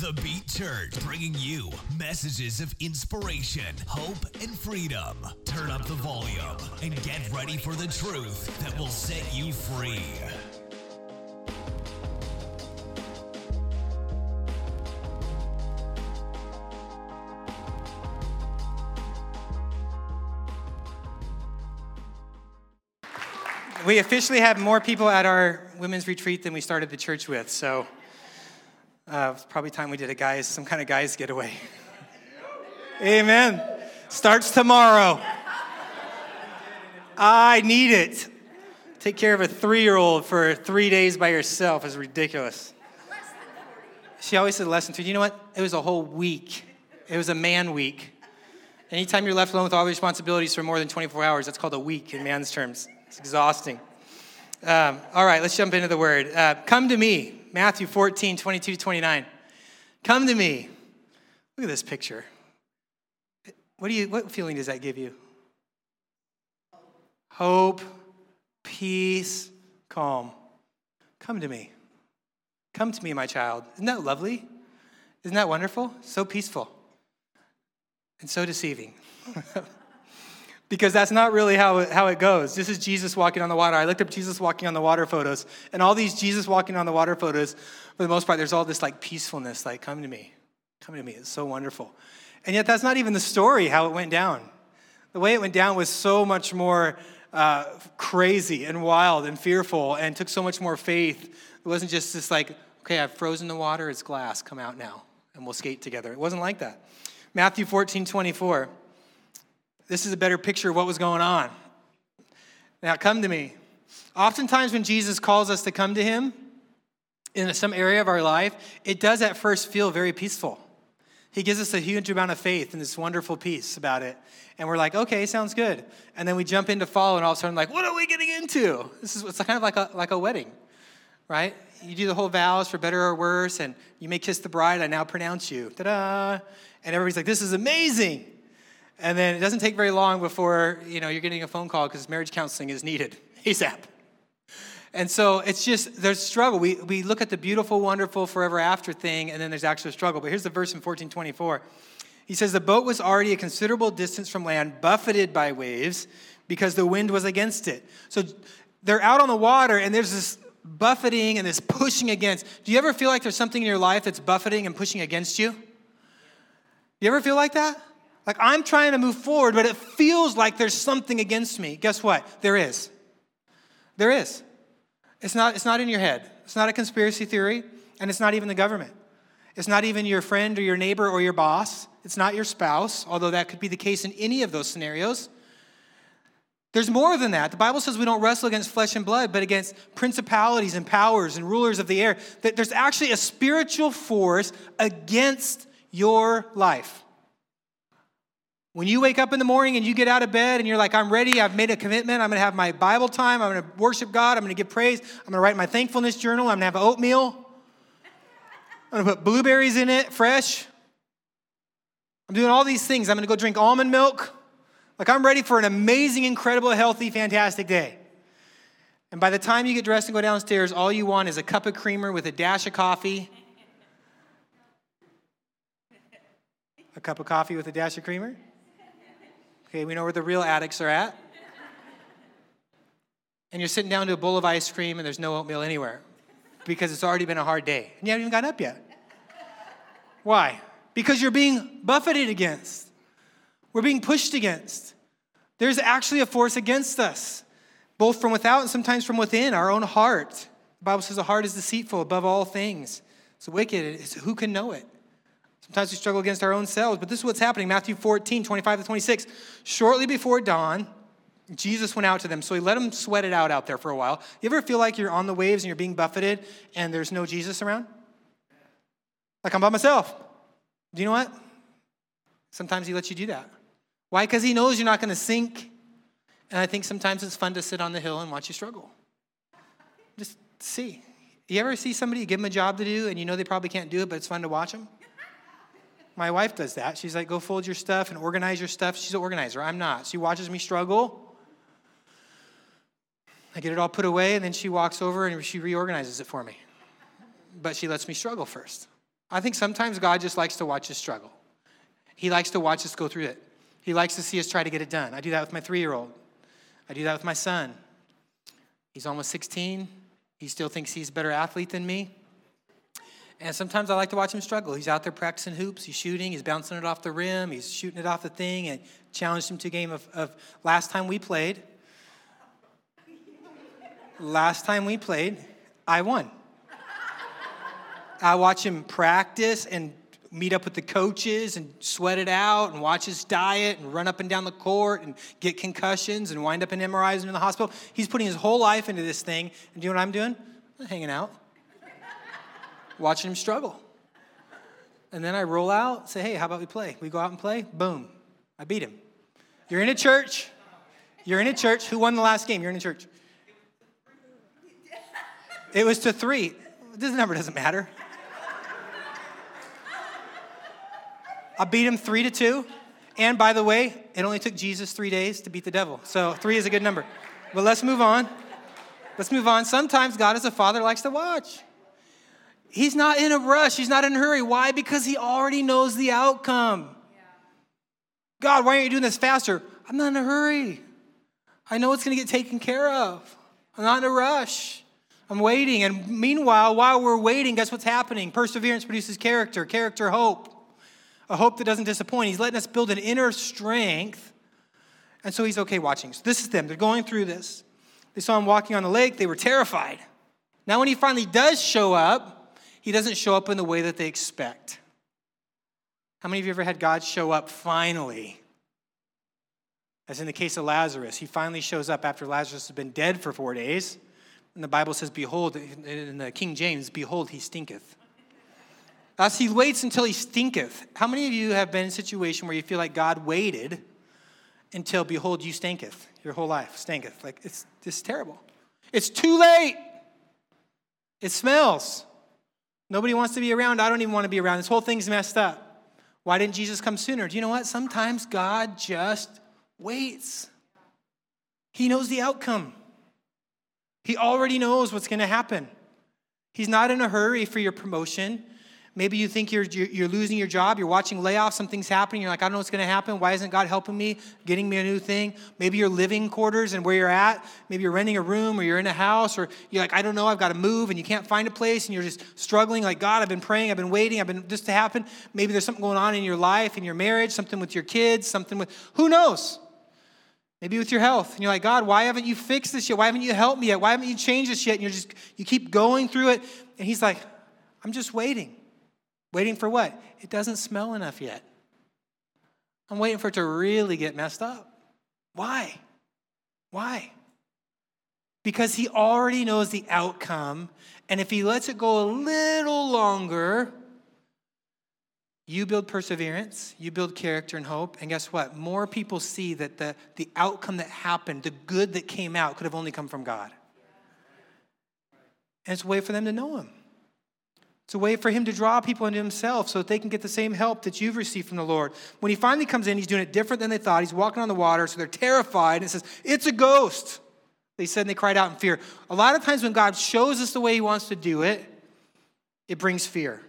The Beat Church, bringing you messages of inspiration, hope, and freedom. Turn up the volume and get ready for the truth that will set you free. We officially have more people at our women's retreat than we started the church with, so uh, it's probably time we did a guys, some kind of guys getaway. Amen. Starts tomorrow. I need it. Take care of a three year old for three days by yourself is ridiculous. She always said less than. You know what? It was a whole week. It was a man week. Anytime you're left alone with all the responsibilities for more than 24 hours, that's called a week in man's terms. It's exhausting. Um, all right, let's jump into the word. Uh, come to me, Matthew 14, 22 29. Come to me. Look at this picture. What, do you, what feeling does that give you? Hope, peace, calm. Come to me. Come to me, my child. Isn't that lovely? Isn't that wonderful? So peaceful and so deceiving. because that's not really how it, how it goes. This is Jesus walking on the water. I looked up Jesus walking on the water photos, and all these Jesus walking on the water photos, for the most part, there's all this like peacefulness, like, come to me, come to me. It's so wonderful. And yet, that's not even the story how it went down. The way it went down was so much more uh, crazy and wild and fearful and took so much more faith. It wasn't just this, like, okay, I've frozen the water, it's glass, come out now, and we'll skate together. It wasn't like that. Matthew 14, 24 this is a better picture of what was going on. Now, come to me. Oftentimes, when Jesus calls us to come to him in some area of our life, it does at first feel very peaceful. He gives us a huge amount of faith and this wonderful peace about it. And we're like, okay, sounds good. And then we jump into follow, and all of a sudden, like, what are we getting into? This is it's kind of like a, like a wedding, right? You do the whole vows for better or worse, and you may kiss the bride, I now pronounce you. Ta da! And everybody's like, this is amazing. And then it doesn't take very long before you know you're getting a phone call because marriage counseling is needed ASAP. And so it's just there's struggle. We we look at the beautiful, wonderful, forever after thing, and then there's actual struggle. But here's the verse in 1424. He says, The boat was already a considerable distance from land, buffeted by waves, because the wind was against it. So they're out on the water, and there's this buffeting and this pushing against. Do you ever feel like there's something in your life that's buffeting and pushing against you? You ever feel like that? Like I'm trying to move forward, but it feels like there's something against me. Guess what? There is. There is. It's not, it's not in your head. It's not a conspiracy theory, and it's not even the government. It's not even your friend or your neighbor or your boss. It's not your spouse, although that could be the case in any of those scenarios. There's more than that. The Bible says we don't wrestle against flesh and blood, but against principalities and powers and rulers of the air. That there's actually a spiritual force against your life. When you wake up in the morning and you get out of bed and you're like, I'm ready, I've made a commitment, I'm gonna have my Bible time, I'm gonna worship God, I'm gonna give praise, I'm gonna write my thankfulness journal, I'm gonna have oatmeal, I'm gonna put blueberries in it, fresh. I'm doing all these things. I'm gonna go drink almond milk. Like, I'm ready for an amazing, incredible, healthy, fantastic day. And by the time you get dressed and go downstairs, all you want is a cup of creamer with a dash of coffee. A cup of coffee with a dash of creamer? Okay, we know where the real addicts are at. And you're sitting down to a bowl of ice cream and there's no oatmeal anywhere because it's already been a hard day and you haven't even gotten up yet. Why? Because you're being buffeted against. We're being pushed against. There's actually a force against us, both from without and sometimes from within, our own heart. The Bible says the heart is deceitful above all things. It's wicked. It's, who can know it? Sometimes we struggle against our own selves, but this is what's happening. Matthew 14, 25 to 26. Shortly before dawn, Jesus went out to them, so he let them sweat it out out there for a while. You ever feel like you're on the waves and you're being buffeted and there's no Jesus around? Like I'm by myself. Do you know what? Sometimes he lets you do that. Why? Because he knows you're not going to sink. And I think sometimes it's fun to sit on the hill and watch you struggle. Just see. You ever see somebody, give them a job to do, and you know they probably can't do it, but it's fun to watch them? My wife does that. She's like, go fold your stuff and organize your stuff. She's an organizer. I'm not. She watches me struggle. I get it all put away, and then she walks over and she reorganizes it for me. But she lets me struggle first. I think sometimes God just likes to watch us struggle. He likes to watch us go through it. He likes to see us try to get it done. I do that with my three year old. I do that with my son. He's almost 16. He still thinks he's a better athlete than me. And sometimes I like to watch him struggle. He's out there practicing hoops, he's shooting, he's bouncing it off the rim, he's shooting it off the thing, and challenged him to a game of, of last time we played. last time we played, I won. I watch him practice and meet up with the coaches and sweat it out and watch his diet and run up and down the court and get concussions and wind up in MRIs and in the hospital. He's putting his whole life into this thing. And do you know what I'm doing? I'm hanging out, watching him struggle. And then I roll out, say, hey, how about we play? We go out and play, boom, I beat him. You're in a church. You're in a church. Who won the last game? You're in a church. It was to three. This number doesn't matter. I beat him three to two. And by the way, it only took Jesus three days to beat the devil. So three is a good number. But let's move on. Let's move on. Sometimes God, as a father, likes to watch. He's not in a rush, he's not in a hurry. Why? Because he already knows the outcome. God, why aren't you doing this faster? I'm not in a hurry. I know it's going to get taken care of. I'm not in a rush. I'm waiting. And meanwhile, while we're waiting, guess what's happening? Perseverance produces character, character, hope a hope that doesn't disappoint. He's letting us build an inner strength. And so he's okay watching. So this is them. They're going through this. They saw him walking on the lake. They were terrified. Now, when he finally does show up, he doesn't show up in the way that they expect. How many of you ever had God show up finally? As in the case of Lazarus, he finally shows up after Lazarus has been dead for four days. And the Bible says, Behold, in the King James, behold, he stinketh. As he waits until he stinketh. How many of you have been in a situation where you feel like God waited until, behold, you stinketh? Your whole life stinketh. Like, it's just terrible. It's too late. It smells. Nobody wants to be around. I don't even want to be around. This whole thing's messed up. Why didn't Jesus come sooner? Do you know what? Sometimes God just waits. He knows the outcome, He already knows what's going to happen. He's not in a hurry for your promotion. Maybe you think you're, you're losing your job, you're watching layoffs, something's happening, you're like, I don't know what's gonna happen. Why isn't God helping me, getting me a new thing? Maybe you're living quarters and where you're at, maybe you're renting a room or you're in a house, or you're like, I don't know, I've gotta move and you can't find a place and you're just struggling, like, God, I've been praying, I've been waiting, I've been this to happen. Maybe there's something going on in your life, in your marriage, something with your kids, something with, who knows? Maybe with your health. And you're like, God, why haven't you fixed this yet? Why haven't you helped me yet? Why haven't you changed this yet? And you're just, you keep going through it. And He's like, I'm just waiting. Waiting for what? It doesn't smell enough yet. I'm waiting for it to really get messed up. Why? Why? Because he already knows the outcome, and if he lets it go a little longer, you build perseverance, you build character and hope, and guess what? More people see that the, the outcome that happened, the good that came out, could have only come from God. And it's a way for them to know him. It's a way for him to draw people into himself so that they can get the same help that you've received from the Lord. When he finally comes in, he's doing it different than they thought. He's walking on the water, so they're terrified. And it says, It's a ghost. They said and they cried out in fear. A lot of times when God shows us the way he wants to do it, it brings fear.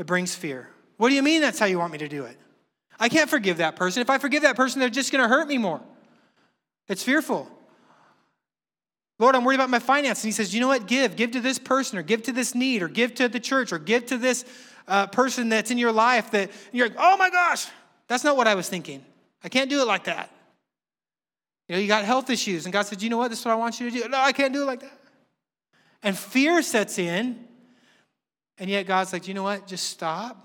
It brings fear. What do you mean that's how you want me to do it? I can't forgive that person. If I forgive that person, they're just going to hurt me more. It's fearful. Lord, I'm worried about my finances. And he says, you know what? Give. Give to this person, or give to this need, or give to the church, or give to this uh, person that's in your life that you're like, oh my gosh, that's not what I was thinking. I can't do it like that. You know, you got health issues, and God said, you know what? This is what I want you to do. No, I can't do it like that. And fear sets in, and yet God's like, you know what? Just stop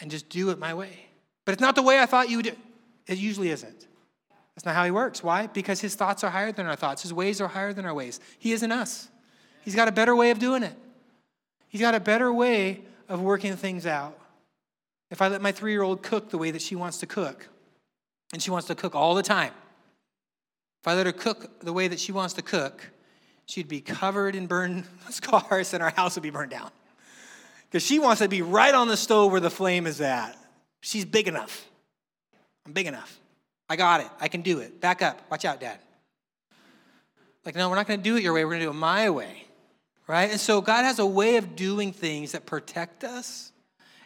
and just do it my way. But it's not the way I thought you would do. It usually isn't. That's not how he works. Why? Because his thoughts are higher than our thoughts. His ways are higher than our ways. He isn't us. He's got a better way of doing it. He's got a better way of working things out. If I let my three year old cook the way that she wants to cook, and she wants to cook all the time, if I let her cook the way that she wants to cook, she'd be covered in burned scars and our house would be burned down. Because she wants to be right on the stove where the flame is at. She's big enough. I'm big enough. I got it. I can do it. Back up. Watch out, Dad. Like, no, we're not going to do it your way. We're going to do it my way. Right? And so God has a way of doing things that protect us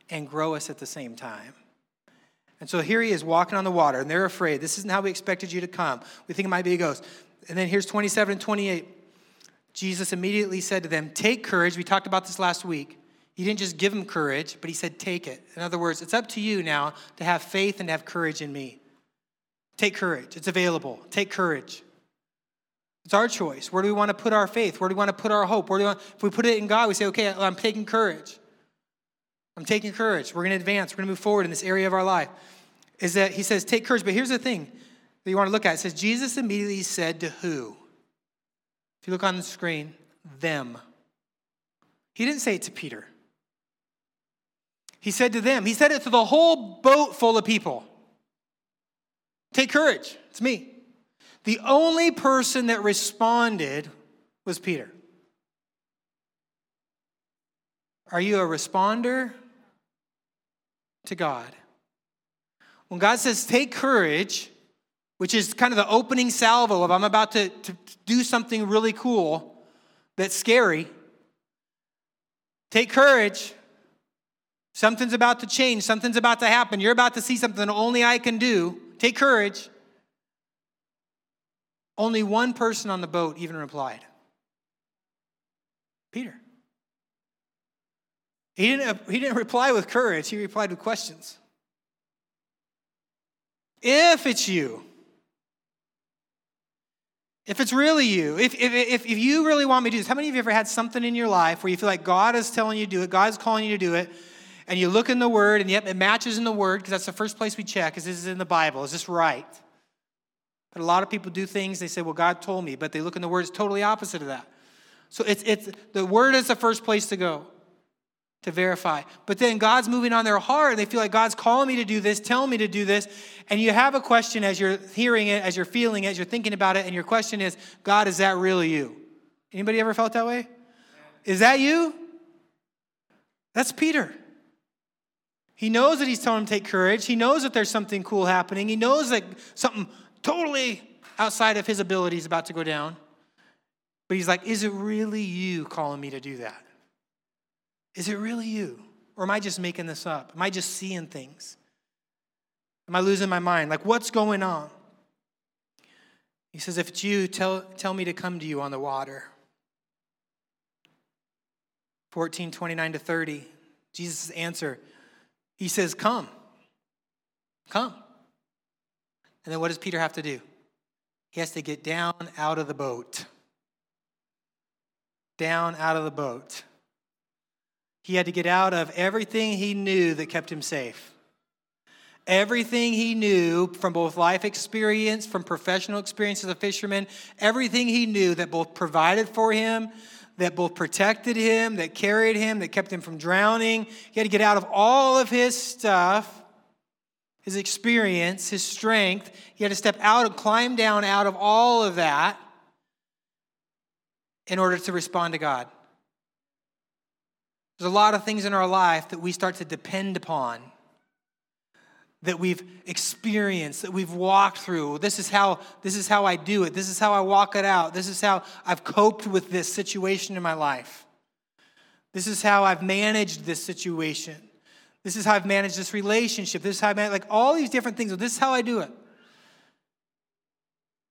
and grow us at the same time. And so here he is walking on the water, and they're afraid. This isn't how we expected you to come. We think it might be a ghost. And then here's 27 and 28. Jesus immediately said to them, Take courage. We talked about this last week. He didn't just give them courage, but he said, Take it. In other words, it's up to you now to have faith and have courage in me. Take courage. It's available. Take courage. It's our choice. Where do we want to put our faith? Where do we want to put our hope? Where do we want, if we put it in God, we say, okay, I'm taking courage. I'm taking courage. We're going to advance. We're going to move forward in this area of our life. Is that he says, take courage. But here's the thing that you want to look at. It says, Jesus immediately said to who? If you look on the screen, them. He didn't say it to Peter. He said to them, he said it to the whole boat full of people. Take courage. It's me. The only person that responded was Peter. Are you a responder to God? When God says, take courage, which is kind of the opening salvo of I'm about to, to do something really cool that's scary, take courage. Something's about to change, something's about to happen. You're about to see something only I can do. Take courage. Only one person on the boat even replied Peter. He didn't, he didn't reply with courage, he replied with questions. If it's you, if it's really you, if, if, if, if you really want me to do this, how many of you ever had something in your life where you feel like God is telling you to do it, God's calling you to do it, and you look in the Word, and yep, it matches in the Word, because that's the first place we check, is this is in the Bible, is this right? But a lot of people do things, they say, well, God told me, but they look in the Word, it's totally opposite of that. So it's, it's the Word is the first place to go to verify. But then God's moving on their heart, and they feel like God's calling me to do this, telling me to do this, and you have a question as you're hearing it, as you're feeling it, as you're thinking about it, and your question is, God, is that really you? Anybody ever felt that way? Is that you? That's Peter. He knows that he's telling him to take courage. He knows that there's something cool happening. He knows that something totally outside of his ability is about to go down. But he's like, Is it really you calling me to do that? Is it really you? Or am I just making this up? Am I just seeing things? Am I losing my mind? Like, what's going on? He says, If it's you, tell, tell me to come to you on the water. 14, 29 to 30. Jesus' answer he says, Come. Come. And then what does Peter have to do? He has to get down out of the boat. Down out of the boat. He had to get out of everything he knew that kept him safe. Everything he knew from both life experience, from professional experience as a fisherman, everything he knew that both provided for him that both protected him, that carried him, that kept him from drowning. He had to get out of all of his stuff, his experience, his strength. He had to step out and climb down out of all of that in order to respond to God. There's a lot of things in our life that we start to depend upon that we've experienced, that we've walked through. This is how this is how I do it. This is how I walk it out. This is how I've coped with this situation in my life. This is how I've managed this situation. This is how I've managed this relationship. This is how I manage, like all these different things. This is how I do it.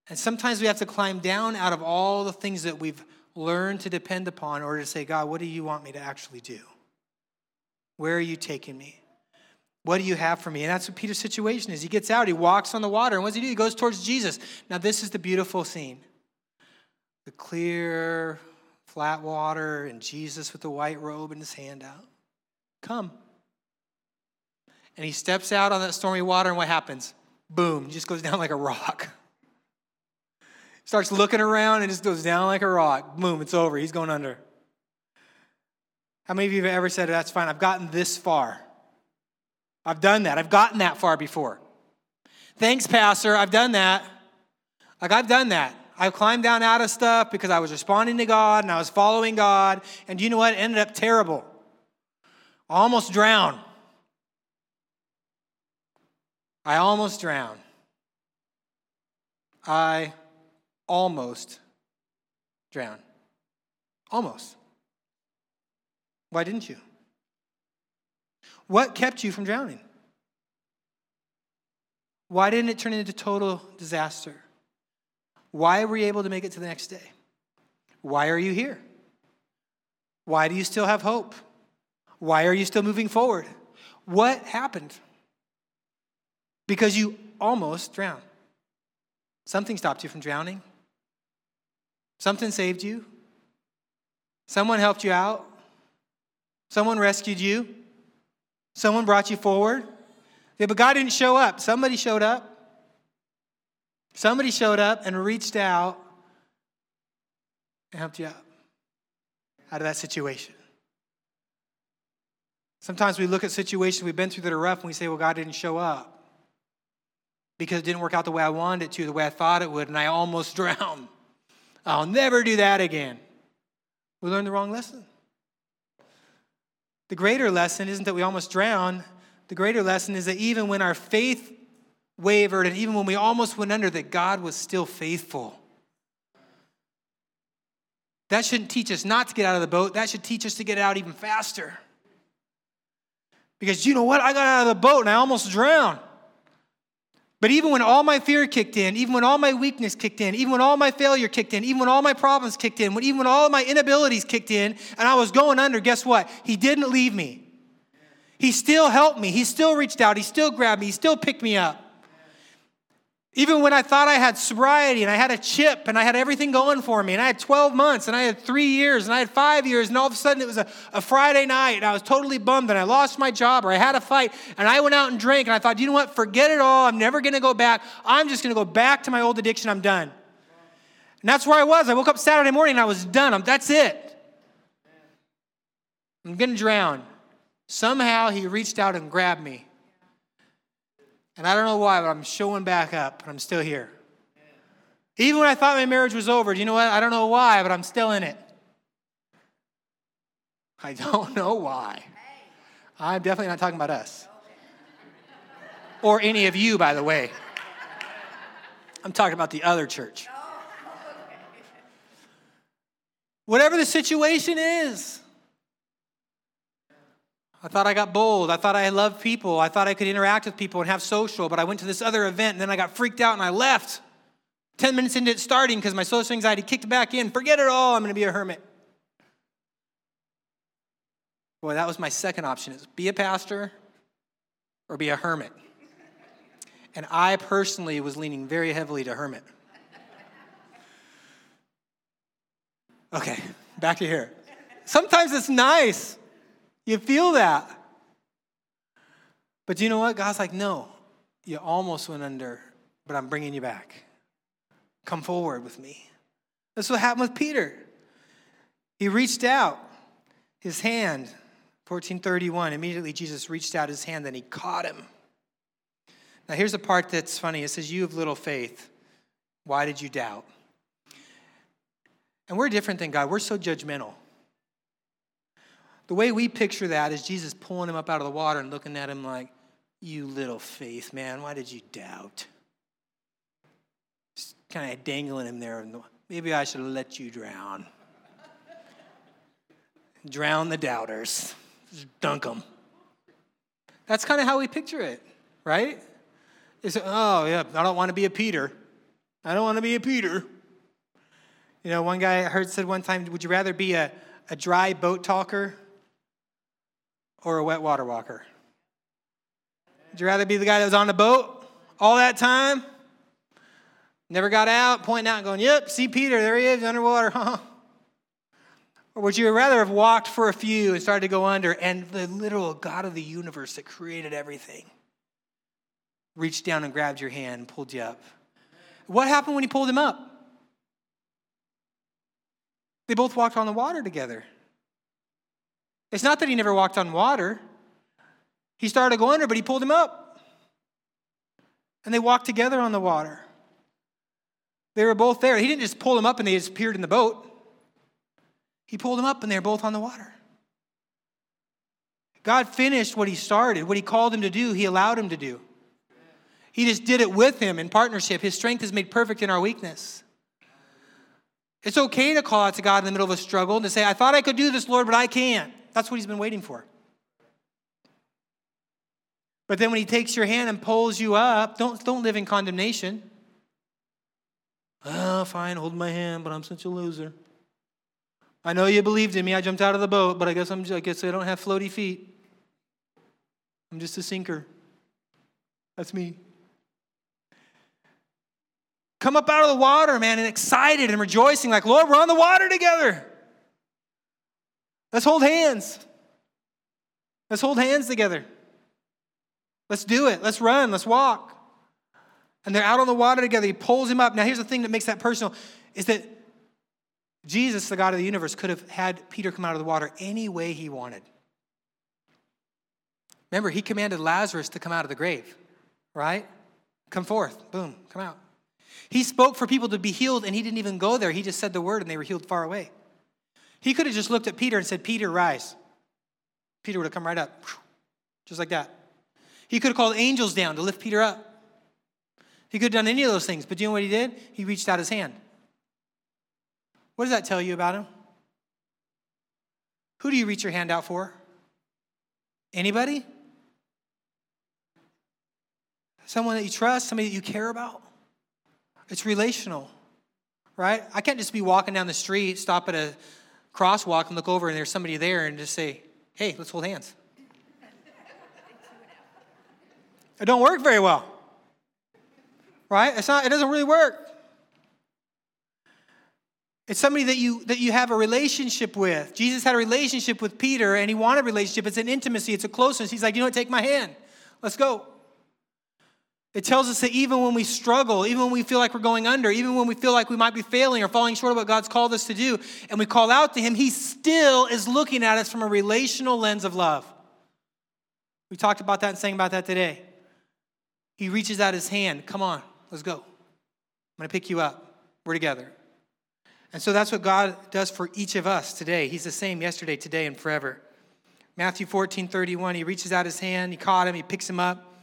And sometimes we have to climb down out of all the things that we've learned to depend upon in order to say, God, what do you want me to actually do? Where are you taking me? What do you have for me? And that's what Peter's situation is. He gets out, he walks on the water, and what does he do? He goes towards Jesus. Now, this is the beautiful scene the clear, flat water, and Jesus with the white robe in his hand out. Come. And he steps out on that stormy water, and what happens? Boom, he just goes down like a rock. Starts looking around and just goes down like a rock. Boom, it's over. He's going under. How many of you have ever said, That's fine, I've gotten this far? I've done that. I've gotten that far before. Thanks, Pastor. I've done that. Like, I've done that. I've climbed down out of stuff because I was responding to God and I was following God. And you know what? It ended up terrible. I almost drowned. I almost drowned. I almost drowned. Almost. Why didn't you? What kept you from drowning? Why didn't it turn into total disaster? Why were you able to make it to the next day? Why are you here? Why do you still have hope? Why are you still moving forward? What happened? Because you almost drowned. Something stopped you from drowning. Something saved you. Someone helped you out. Someone rescued you. Someone brought you forward. Yeah, but God didn't show up. Somebody showed up. Somebody showed up and reached out and helped you out out of that situation. Sometimes we look at situations we've been through that are rough and we say, well, God didn't show up because it didn't work out the way I wanted it to, the way I thought it would, and I almost drowned. I'll never do that again. We learned the wrong lesson. The greater lesson isn't that we almost drowned. The greater lesson is that even when our faith wavered and even when we almost went under, that God was still faithful. That shouldn't teach us not to get out of the boat. That should teach us to get out even faster. Because you know what? I got out of the boat and I almost drowned. But even when all my fear kicked in, even when all my weakness kicked in, even when all my failure kicked in, even when all my problems kicked in, when even when all my inabilities kicked in and I was going under, guess what? He didn't leave me. He still helped me. He still reached out. He still grabbed me. He still picked me up. Even when I thought I had sobriety and I had a chip and I had everything going for me and I had 12 months and I had three years and I had five years and all of a sudden it was a, a Friday night and I was totally bummed and I lost my job or I had a fight and I went out and drank and I thought, you know what, forget it all. I'm never going to go back. I'm just going to go back to my old addiction. I'm done. And that's where I was. I woke up Saturday morning and I was done. I'm, that's it. I'm going to drown. Somehow he reached out and grabbed me. And I don't know why, but I'm showing back up, and I'm still here. Even when I thought my marriage was over, do you know what? I don't know why, but I'm still in it. I don't know why. I'm definitely not talking about us. Or any of you, by the way. I'm talking about the other church. Whatever the situation is, I thought I got bold. I thought I loved people. I thought I could interact with people and have social, but I went to this other event and then I got freaked out and I left. 10 minutes into it starting because my social anxiety kicked back in. Forget it all. I'm going to be a hermit. Boy, that was my second option is be a pastor or be a hermit. And I personally was leaning very heavily to hermit. Okay, back to here. Sometimes it's nice you feel that. But you know what? God's like, no, you almost went under, but I'm bringing you back. Come forward with me. That's what happened with Peter. He reached out his hand, 1431. Immediately, Jesus reached out his hand and he caught him. Now, here's the part that's funny. It says, You have little faith. Why did you doubt? And we're different than God. We're so judgmental. The way we picture that is Jesus pulling him up out of the water and looking at him like, You little faith, man, why did you doubt? Just kind of dangling him there. Maybe I should have let you drown. drown the doubters, just dunk them. That's kind of how we picture it, right? It's, oh, yeah, I don't want to be a Peter. I don't want to be a Peter. You know, one guy I heard said one time, Would you rather be a, a dry boat talker or a wet water walker? Would you rather be the guy that was on the boat all that time? Never got out, pointing out and going, Yep, see Peter, there he is underwater, huh? Or would you rather have walked for a few and started to go under, and the literal God of the universe that created everything reached down and grabbed your hand and pulled you up? What happened when he pulled him up? They both walked on the water together. It's not that he never walked on water. He started to go under, but he pulled him up. And they walked together on the water. They were both there. He didn't just pull him up and they just appeared in the boat. He pulled him up and they were both on the water. God finished what he started, what he called him to do, he allowed him to do. He just did it with him in partnership. His strength is made perfect in our weakness. It's okay to call out to God in the middle of a struggle and to say, I thought I could do this, Lord, but I can't. That's what he's been waiting for. But then when he takes your hand and pulls you up, don't, don't live in condemnation. Oh, fine, hold my hand, but I'm such a loser. I know you believed in me. I jumped out of the boat, but I guess I'm I guess I don't have floaty feet. I'm just a sinker. That's me. Come up out of the water, man, and excited and rejoicing, like, Lord, we're on the water together. Let's hold hands. Let's hold hands together. Let's do it. Let's run. Let's walk. And they're out on the water together. He pulls him up. Now, here's the thing that makes that personal is that Jesus, the God of the universe, could have had Peter come out of the water any way he wanted. Remember, he commanded Lazarus to come out of the grave, right? Come forth. Boom, come out. He spoke for people to be healed, and he didn't even go there. He just said the word, and they were healed far away. He could have just looked at Peter and said, Peter, rise. Peter would have come right up, just like that. He could have called angels down to lift Peter up. He could have done any of those things, but do you know what he did? He reached out his hand. What does that tell you about him? Who do you reach your hand out for? Anybody? Someone that you trust, somebody that you care about? It's relational, right? I can't just be walking down the street, stop at a crosswalk, and look over, and there's somebody there, and just say, hey, let's hold hands. It don't work very well. Right? It's not, it doesn't really work. It's somebody that you that you have a relationship with. Jesus had a relationship with Peter and he wanted a relationship. It's an intimacy, it's a closeness. He's like, you know what, take my hand. Let's go. It tells us that even when we struggle, even when we feel like we're going under, even when we feel like we might be failing or falling short of what God's called us to do, and we call out to Him, He still is looking at us from a relational lens of love. We talked about that and sang about that today. He reaches out his hand. Come on, let's go. I'm going to pick you up. We're together. And so that's what God does for each of us today. He's the same yesterday, today, and forever. Matthew 14, 31, he reaches out his hand, he caught him, he picks him up.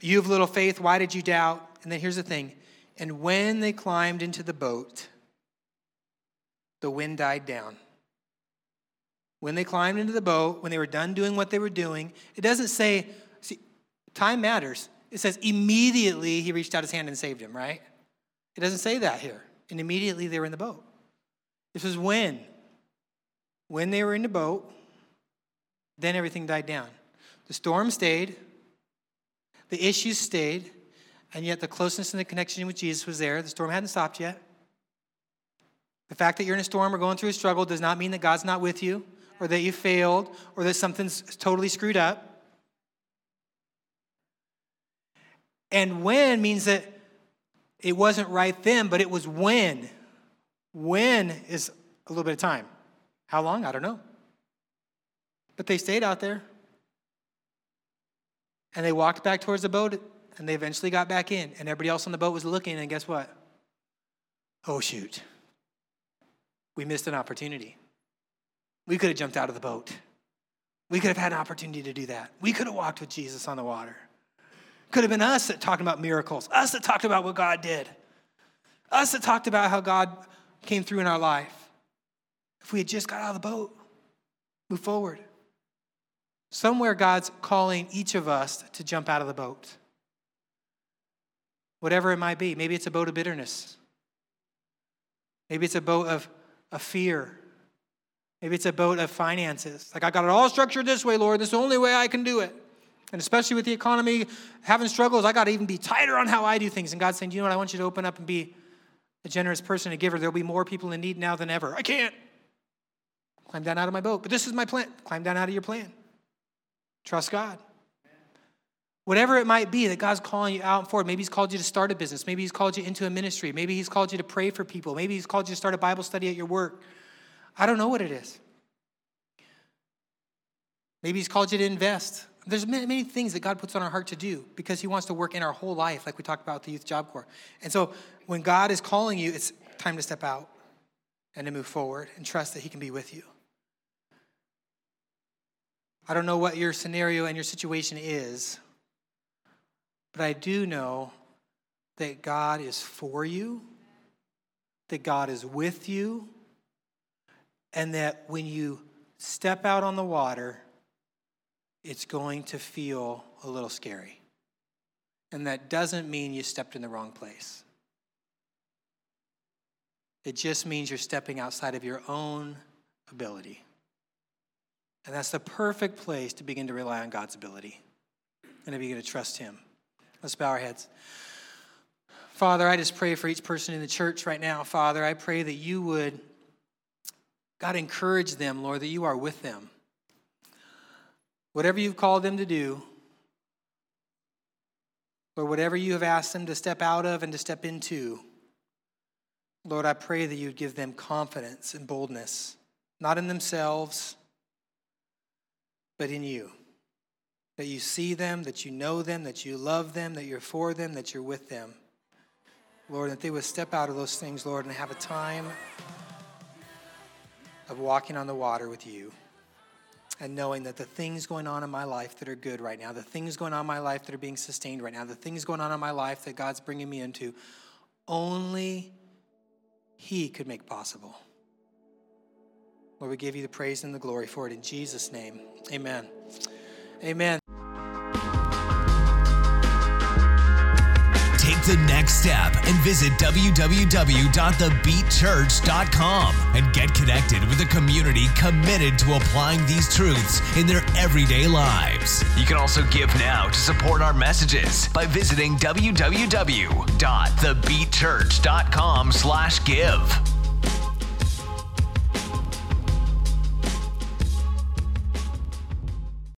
You have little faith, why did you doubt? And then here's the thing. And when they climbed into the boat, the wind died down. When they climbed into the boat, when they were done doing what they were doing, it doesn't say, see, time matters. It says immediately he reached out his hand and saved him, right? It doesn't say that here. And immediately they were in the boat. This is when. When they were in the boat, then everything died down. The storm stayed, the issues stayed, and yet the closeness and the connection with Jesus was there. The storm hadn't stopped yet. The fact that you're in a storm or going through a struggle does not mean that God's not with you, or that you failed, or that something's totally screwed up. And when means that it wasn't right then, but it was when. When is a little bit of time. How long? I don't know. But they stayed out there. And they walked back towards the boat, and they eventually got back in. And everybody else on the boat was looking, and guess what? Oh, shoot. We missed an opportunity. We could have jumped out of the boat. We could have had an opportunity to do that. We could have walked with Jesus on the water. Could have been us that talked about miracles, us that talked about what God did, us that talked about how God came through in our life. If we had just got out of the boat, move forward. Somewhere God's calling each of us to jump out of the boat. Whatever it might be. Maybe it's a boat of bitterness. Maybe it's a boat of, of fear. Maybe it's a boat of finances. Like, I got it all structured this way, Lord. This is the only way I can do it. And especially with the economy having struggles, I got to even be tighter on how I do things. And God's saying, you know what? I want you to open up and be a generous person, a giver. There'll be more people in need now than ever. I can't. Climb down out of my boat. But this is my plan. Climb down out of your plan. Trust God. Whatever it might be that God's calling you out forward. Maybe He's called you to start a business. Maybe He's called you into a ministry. Maybe He's called you to pray for people. Maybe He's called you to start a Bible study at your work. I don't know what it is. Maybe He's called you to invest. There's many, many things that God puts on our heart to do because He wants to work in our whole life, like we talked about the Youth Job Corps. And so when God is calling you, it's time to step out and to move forward and trust that He can be with you. I don't know what your scenario and your situation is, but I do know that God is for you, that God is with you, and that when you step out on the water, it's going to feel a little scary. And that doesn't mean you stepped in the wrong place. It just means you're stepping outside of your own ability. And that's the perfect place to begin to rely on God's ability and to begin to trust Him. Let's bow our heads. Father, I just pray for each person in the church right now. Father, I pray that you would, God, encourage them, Lord, that you are with them. Whatever you've called them to do, or whatever you have asked them to step out of and to step into, Lord, I pray that you would give them confidence and boldness, not in themselves, but in you. That you see them, that you know them, that you love them, that you're for them, that you're with them. Lord, that they would step out of those things, Lord, and have a time of walking on the water with you and knowing that the things going on in my life that are good right now, the things going on in my life that are being sustained right now, the things going on in my life that God's bringing me into, only He could make possible. Lord, we give you the praise and the glory for it in Jesus' name. Amen. Amen. Take the next step and visit www.thebeatchurch.com and get connected with a community committed to applying these truths in their everyday lives. You can also give now to support our messages by visiting www.thebeatchurch.com slash give.